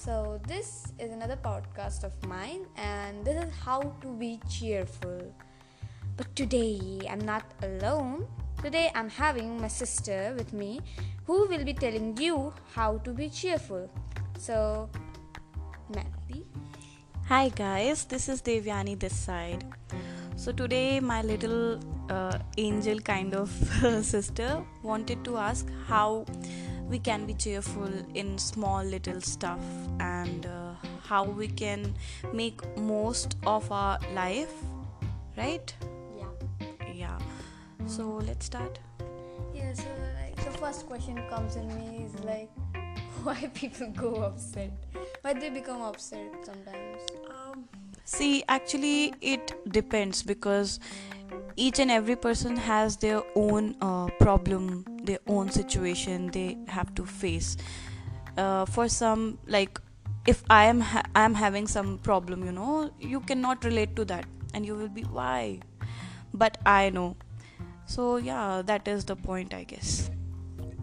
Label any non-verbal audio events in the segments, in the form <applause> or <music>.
So, this is another podcast of mine, and this is how to be cheerful. But today, I'm not alone. Today, I'm having my sister with me who will be telling you how to be cheerful. So, Matty. Hi guys, this is Devyani this side. So today my little uh, angel kind of <laughs> sister wanted to ask how we can be cheerful in small little stuff and uh, how we can make most of our life, right? Yeah. Yeah. So let's start. Yeah, so like the first question comes in me is like, <laughs> why people go upset? Why they become upset sometimes? Um, see, actually, it depends because each and every person has their own uh, problem, their own situation they have to face. Uh, for some, like if I am ha- I am having some problem, you know, you cannot relate to that, and you will be why, but I know. So yeah, that is the point, I guess.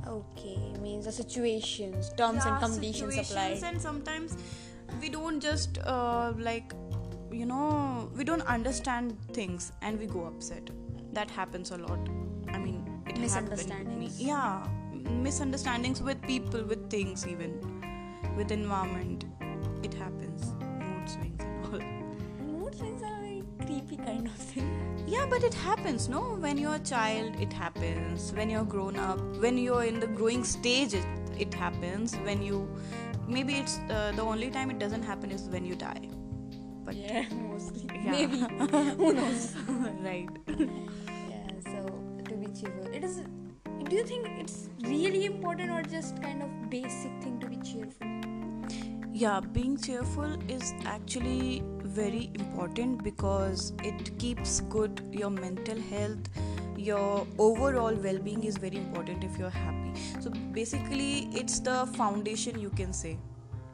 Okay, means the situations, terms and conditions apply. and sometimes we don't just uh, like you know we don't understand things and we go upset that happens a lot it Misunderstandings. yeah misunderstandings with people with things even with environment it happens mood swings and all Mood swings are very creepy kind of thing. yeah but it happens no when you're a child it happens when you're grown up when you're in the growing stage it, it happens when you maybe it's uh, the only time it doesn't happen is when you die but Yeah, <laughs> mostly. Yeah. Maybe. Who knows? <laughs> right <laughs> cheerful. It is. Do you think it's really important or just kind of basic thing to be cheerful? yeah being cheerful is actually very important because it keeps good your mental health your overall well-being is very important if you're happy so basically it's the foundation you can say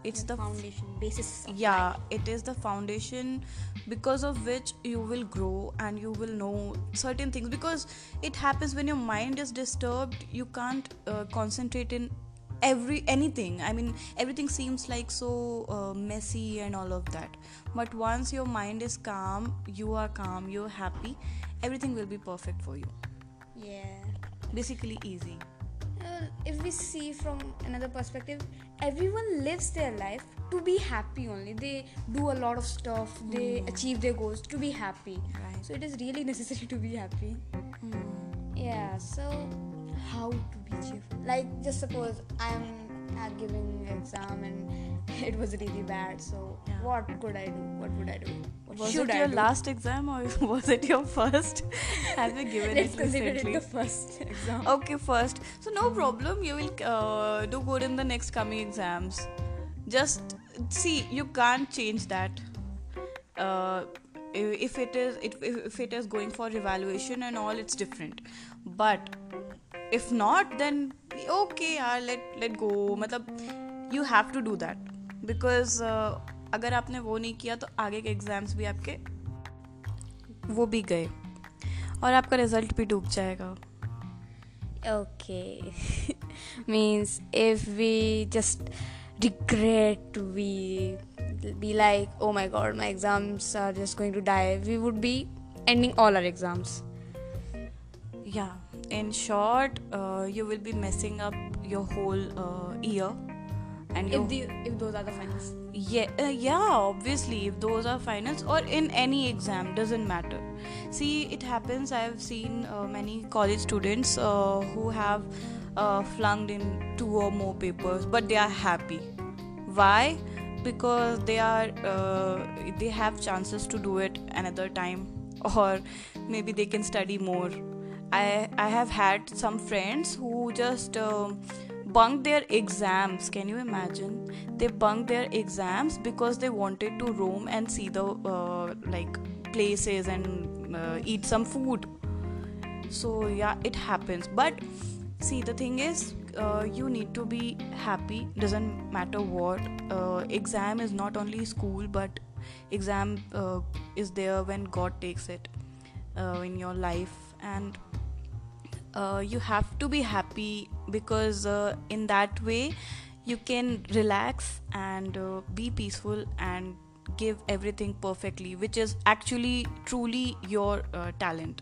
it's the foundation basis. yeah it is the foundation because of which you will grow and you will know certain things because it happens when your mind is disturbed you can't uh, concentrate in every anything i mean everything seems like so uh, messy and all of that but once your mind is calm you are calm you're happy everything will be perfect for you. Yeah. basically easy Uh, if we see from another perspective, everyone lives their life to be happy only. They do a lot of stuff, they hmm. achieve their goals to be happy. Right. So it is really <laughs> necessary to be happy. Hmm. Yeah, so how to be cheerful? Like, just suppose I'm uh, giving exam and <laughs> it was really bad. So Yeah. what could I do? What would I do? What was it your last exam or <laughs> was it your first <laughs> have you given Let's it consider it the first exam. okay first so no problem you will uh, do good in the next coming exams just see you can't change that uh, if it is it, if it is going for evaluation and all it's different but if not then कि okay यार let let go मतलब you have to do that because अगर आपने वो नहीं किया तो आगे के एग्ज़ाम्स भी आपके वो भी गए। और आपका रिज़ल्ट भी डूब जाएगा। Okay means if we just regret we be like oh my God my exams are just going to die we would be ending all our exams या in short, uh, you will be messing up your whole uh, year, and If the if those are the finals. yeah, uh, yeah, obviously, if those are finals or in any exam, doesn't matter. See, it happens. I've seen uh, many college students uh, who have uh, flunked in two or more papers, but they are happy. Why? Because they are uh, they have chances to do it another time, <laughs> or maybe they can study more. I I have had some friends who just. um bunked their exams. Can you imagine? They bunked their exams because they wanted to roam and see the uh, like places and uh, eat some food. So yeah it happens. But see the thing is uh, you need to be happy. Doesn't matter what. Uh, exam is not only school but exam uh, is there when god takes it uh, in your life. And uh, you have to be happy because uh, in that way you can relax and uh, be peaceful and give everything perfectly which is actually truly your uh, talent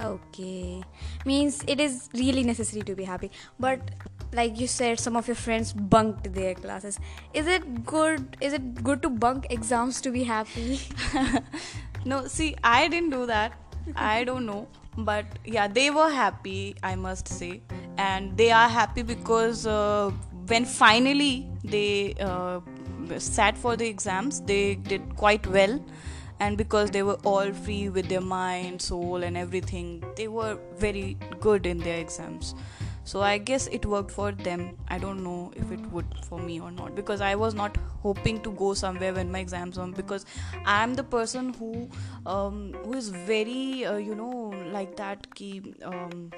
Okay. Means it is really necessary to be happy. But like you said, some of your friends bunked their classes. Is it good? Is it good to bunk exams to be happy? <laughs> no see i didn't do that i don't know but yeah they were happy i must say. And they are happy because uh, when finally they uh, sat for the exams they did quite well. And because they were all free with their mind soul and everything they were very good in their exams so i guess it worked for them. I don't know if it would for me or not because i was not hoping to go somewhere when my exams were because i am the person who um, who is very uh, you know like that ki um,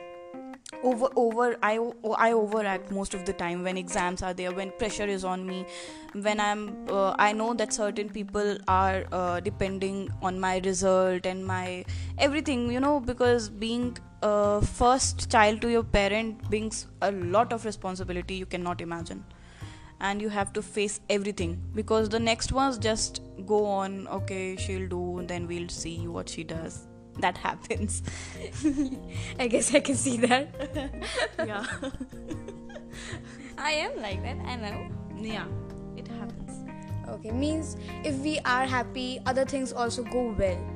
over over I, I overact most of the time when exams are there when pressure is on me when i'm uh, i know that certain people are uh, depending on my result and my everything you know because being a first child to your parent brings a lot of responsibility you cannot imagine and you have to face everything because the next ones just go on okay she'll do then we'll see what she does that happens. <laughs> I guess I can see that. <laughs> yeah. <laughs> I am like that, I know. Yeah, it happens. Okay, means if we are happy, other things also go well.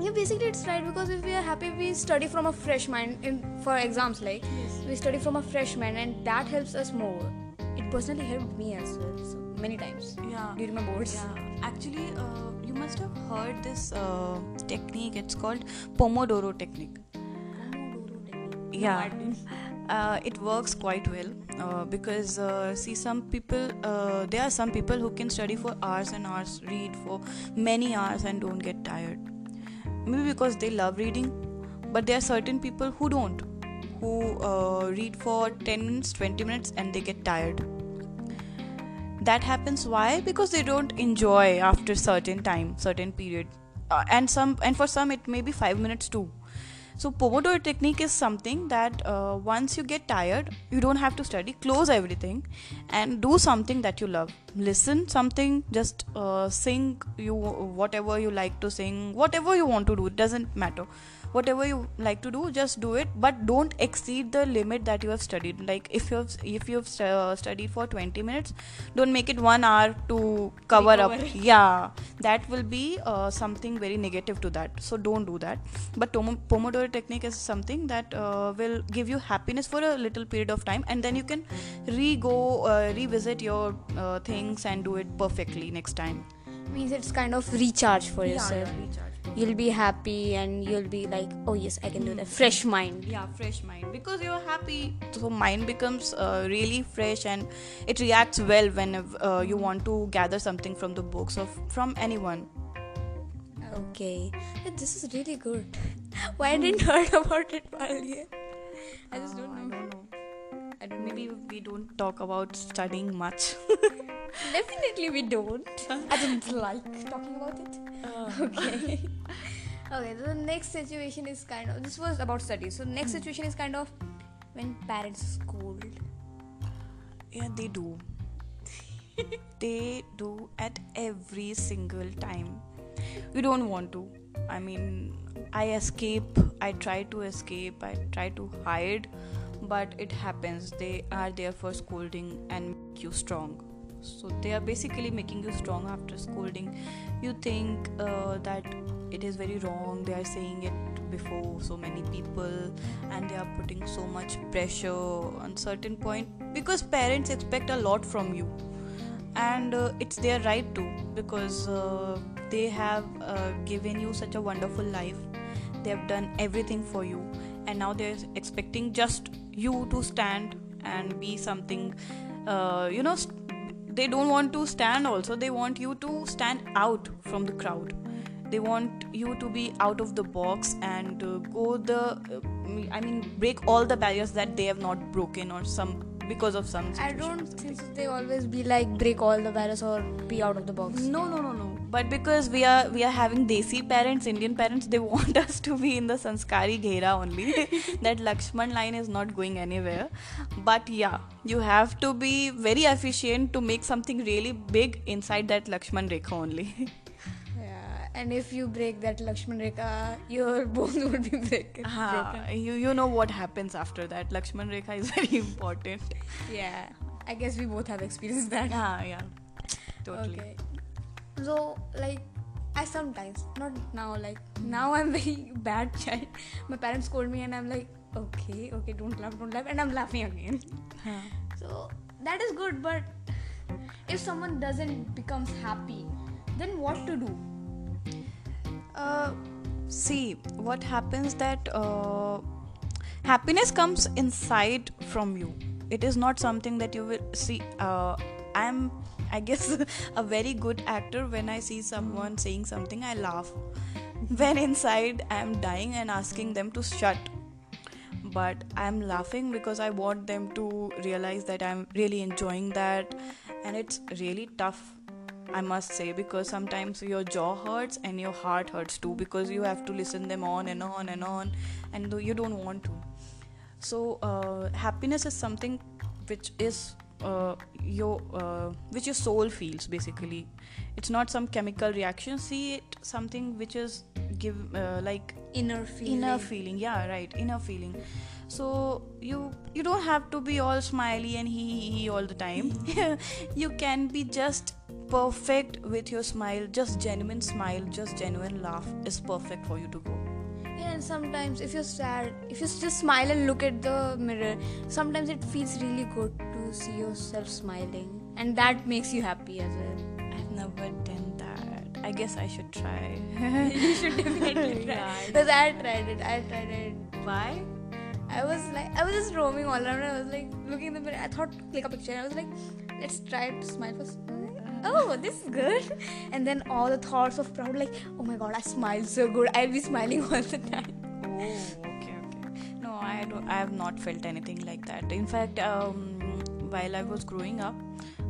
Yeah, basically it's right because if we are happy, we study from a fresh mind. In for exams, like Yes. we study from a fresh mind, and that helps us more. It personally helped me as well, so many times Yeah. during my boards. Yeah, actually, uh, you must have heard this uh, technique. It's called Pomodoro technique. Yeah, uh, it works quite well uh, because uh, see, some people uh, there are some people who can study for hours and hours, read for many hours, and don't get tired. Maybe because they love reading, but there are certain people who don't, who uh, read for 10 minutes, 20 minutes, and they get tired. That happens why? Because they don't enjoy after certain time certain period. Uh, and some and for some it may be 5 minutes too so pomodoro technique is something that uh, once you get tired you don't have to study. Close everything and do something that you love. Listen something just uh, sing you whatever you like to sing whatever you want to do it doesn't matter whatever you like to do just do it but don't exceed the limit that you have studied like if you have if you have uh, studied for 20 minutes don't make it 1 hour to cover Recover. up <laughs> yeah that will be uh, something very negative to that so don't do that but Tom- pomodoro technique is something that uh, will give you happiness for a little period of time and then you can re-go uh, revisit your uh, things and do it perfectly next time Means it's kind of recharge for yeah, yourself. yeah, recharge. You'll be happy and you'll be like, oh yes, I can do that. Fresh mind. yeah fresh mind because you're happy so mind becomes uh, really fresh and it reacts well when uh, you want to gather something from the books or from anyone Okay, this is really good. <laughs> Why I didn't I <laughs> heard about it earlier? I just don't know. i don't know I don't, maybe we don't talk about studying much <laughs> Definitely we don't. <laughs> I don't like talking about it. Uh. <laughs> Okay. okay, so the next situation is kind of this was about studies. So next hmm. situation is kind of when parents scold. yeah they do they do at every single time you don't want to i mean i escape i try to escape i try to hide but it happens. They are there for scolding and make you strong. So they are basically making you strong after scolding. You think uh, that it is very wrong. They are saying it before so many people and they are putting so much pressure on certain point because parents expect a lot from you. And uh, it's their right to because uh, they have uh, given you such a wonderful life. They have done everything for you and now they're expecting just you to stand and be something uh, you know st- they don't want to stand also they want you to stand out from the crowd. They want you to be out of the box and uh, go the uh, i mean break all the barriers that they have not broken or some because of some I don't think so they always be like break all the virus or be out of the box. No, no, no, no. But because we are we are having desi parents, Indian parents, they <laughs> want us to be in the sanskari ghera only. <laughs> that Lakshman line is not going anywhere. But yeah, you have to be very efficient to make something really big inside that Lakshman rekha only. <laughs> Yeah, and if you break that Lakshman Rekha, your <laughs> bones would be break- broken. Ah, you you know what happens after that. Lakshman rekha is <laughs> very important. Yeah, I guess we both have experienced that. Ah, yeah, totally. Okay. So, like, I sometimes, not now, like, now I'm <laughs> very bad child. My parents scold me and I'm like, okay, okay, don't laugh, don't laugh, and I'm laughing again. Huh. So, that is good, but if someone doesn't becomes happy, then what to do? Uh, see what happens that uh, happiness comes inside from you. It is not something that you will see uh, i'm i guess <laughs> a very good actor when i see someone saying something i laugh. <laughs> When inside i'm dying and asking them to shut. But i'm laughing because i want them to realize that i'm really enjoying that. And it's really tough I must say because sometimes your jaw hurts and your heart hurts too because you have to listen them on and on and on and though you don't want to. So uh, happiness is something which is uh, your uh, which your soul feels basically. It's not some chemical reaction. See it something which is give uh, like Inner feeling. inner feeling yeah right inner feeling so you you don't have to be all smiley and hee hee hee all the time <laughs> you can be just perfect with your smile just genuine smile just genuine laugh is perfect for you to go Yeah, and sometimes if you're sad, if you just smile and look at the mirror, sometimes it feels really good to see yourself smiling, and that makes you happy as well. i've never done that i guess i should try <laughs> <laughs> you should definitely <laughs> try. Yeah. Because I tried it. I tried it. why I was like, I was just roaming all around. I was like looking in the mirror. I thought click a picture. I was like, let's try to smile first. Oh, this is good. And then all the thoughts of proud, like, oh my god, I smile so good. I'll be smiling <laughs> all the time. Oh, okay, okay. No, I don't. I have not felt anything like that. In fact, um, while I was growing up,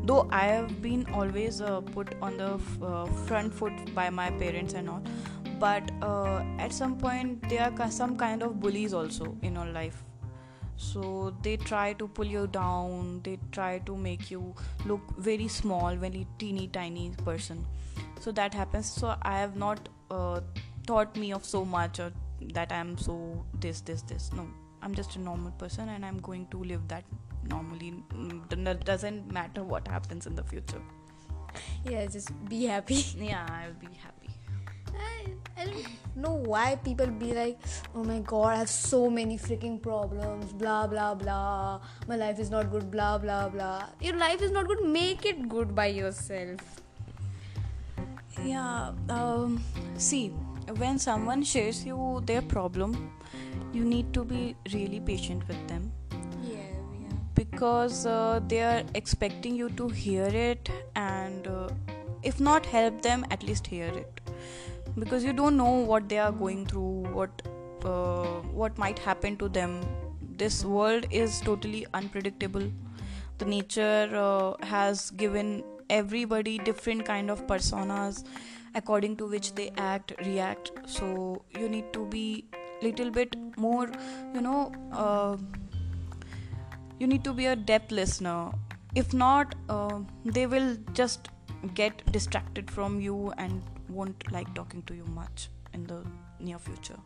though I have been always uh, put on the f- uh, front foot by my parents and all, but uh, at some point there are some kind of bullies also in our life. So they try to pull you down. They try to make you look very small, very teeny tiny person. So that happens. So I have not uh, thought me of so much or that I'm so this, this, this. No, I'm just a normal person and I'm going to live that normally. Mm, doesn't matter what happens in the future. Yeah, just be happy. Yeah, I'll be happy. I, don't know why people be like, oh my god, I have so many freaking problems, blah blah blah. My life is not good, blah blah blah. Your life is not good, make it good by yourself. Yeah, um, see, when someone shares you their problem, you need to be really patient with them Yeah, yeah. because uh, they are expecting you to hear it and uh, if not help them at least hear it because you don't know what they are going through what uh, what might happen to them. This world is totally unpredictable. The nature uh, has given everybody different kind of personas according to which they act react. So you need to be little bit more you know uh, you need to be a depth listener. If not uh, they will just get distracted from you and won't like talking to you much in the near future.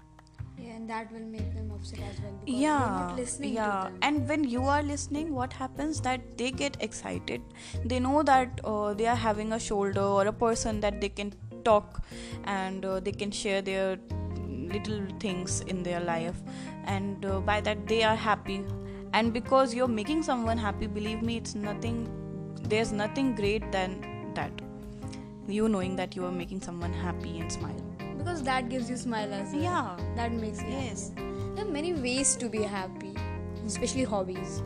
Yeah, and that will make them upset as well because yeah not listening yeah. and when you are listening what happens? That they get excited. They know that uh, they are having a shoulder or a person that they can talk and uh, they can share their little things in their life. And uh, by that they are happy. And because you're making someone happy believe me it's nothing there's nothing great than that you knowing that you are making someone happy and smile because that gives you smile as well. yeah That makes you Yes. happy. There are many ways to be happy, especially hobbies.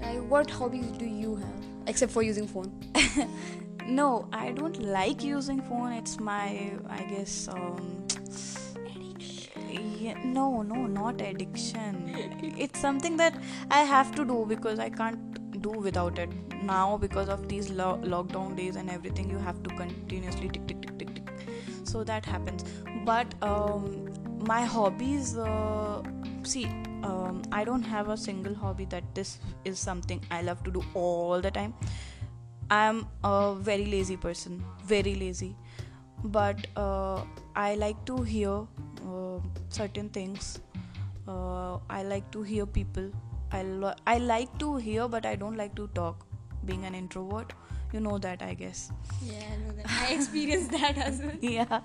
Like, what hobbies do you have except for using phone? <laughs> No, I don't like using phone. It's my, I guess, um, yeah, no, no, not addiction. it's something that I have to do because I can't do without it. Now, because of these lo- lockdown days and everything, you have to continuously tick, tick, tick, tick, tick. So that happens. But um, my hobbies, uh, see, um, I don't have a single hobby that this is something I love to do all the time. I'm a very lazy person, very lazy. But uh, I like to hear uh, certain things. Uh, I like to hear people. I lo- I like to hear, but I don't like to talk. Being an introvert, you know that, I guess. Yeah, I know that. I experienced that as well. <laughs> yeah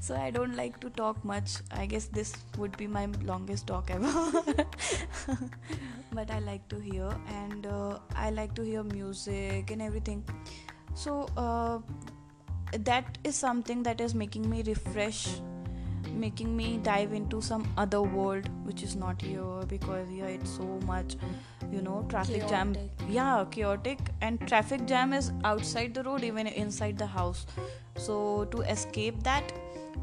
so i don't like to talk much i guess this would be my longest talk ever <laughs> but i like to hear and uh, i like to hear music and everything so uh, that is something that is making me refresh making me dive into some other world which is not here because here it's so much you know traffic jam. Yeah chaotic. And traffic jam is outside the road even inside the house. So to escape that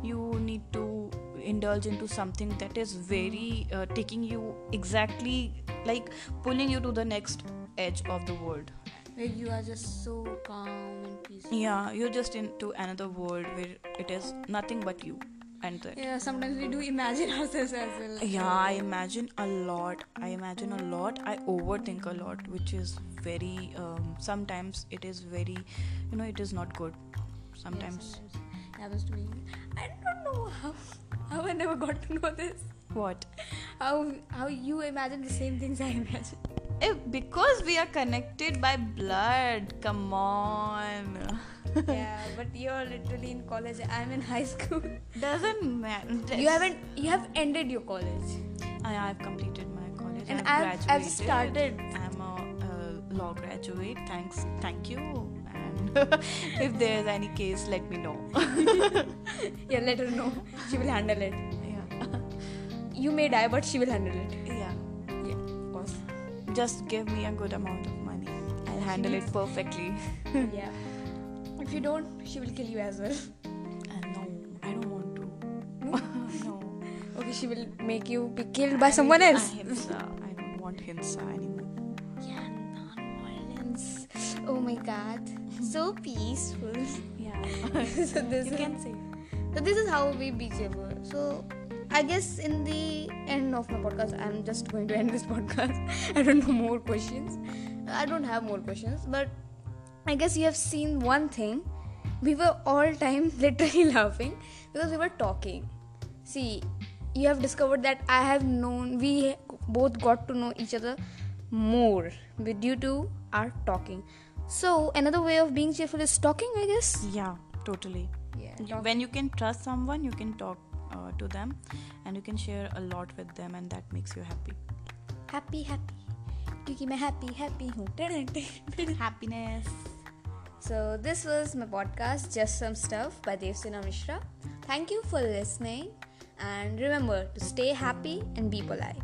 you need to indulge into something that is very uh, taking you exactly like pulling you to the next edge of the world. Where you are just so calm and peaceful. yeah you're just into another world where it is nothing but you and that Yeah, sometimes we do imagine <laughs> ourselves as well. yeah i imagine a lot i imagine a lot i overthink a lot which is very um, sometimes it is very you know it is not good Yeah, sometimes sometimes happens to me. I don't know how how I never got to know this. what How how you imagine the same things I imagine. Eh, because we are connected by blood come on yeah, but you're literally in college. I'm in high school. doesn't matter You haven't you have ended your college. I, i've completed my college And I've I've- I've started. i'm a, uh law graduate thanks thank you and <laughs> if there's any case let me know <laughs> Yeah, let her know. She will handle it. yeah You may die, but she will handle it. yeah Yeah, of course. just give me a good amount of money i'll handle it perfectly <laughs> yeah. If you don't, she will kill you as well. and no i don't want to hmm? <laughs> no Okay, she will make you be killed by I someone else. ahimsa. Uh, i don't want hinsa anymore Yeah, non-violence. Oh my god, so peaceful. yeah <laughs> <laughs> so this you is, can say so this is how we be cheerful. So I guess in the end of my podcast, I'm just going to end this podcast. I don't know more questions. I don't have more questions, but I guess you have seen one thing. We were all time <laughs> literally laughing because we were talking. See, you have discovered that I have known we both got to know each other more with- due to our talking. So another way of being cheerful is talking, I guess. yeah totally Yeah. You- when you can trust someone you can talk uh, to them and you can share a lot with them and that makes you happy happy happy क्योंकि मैं happy happy हूँ <laughs> <laughs> happiness so this was my podcast just some stuff by Devsina Mishra. Thank you for listening. And remember to stay happy and be polite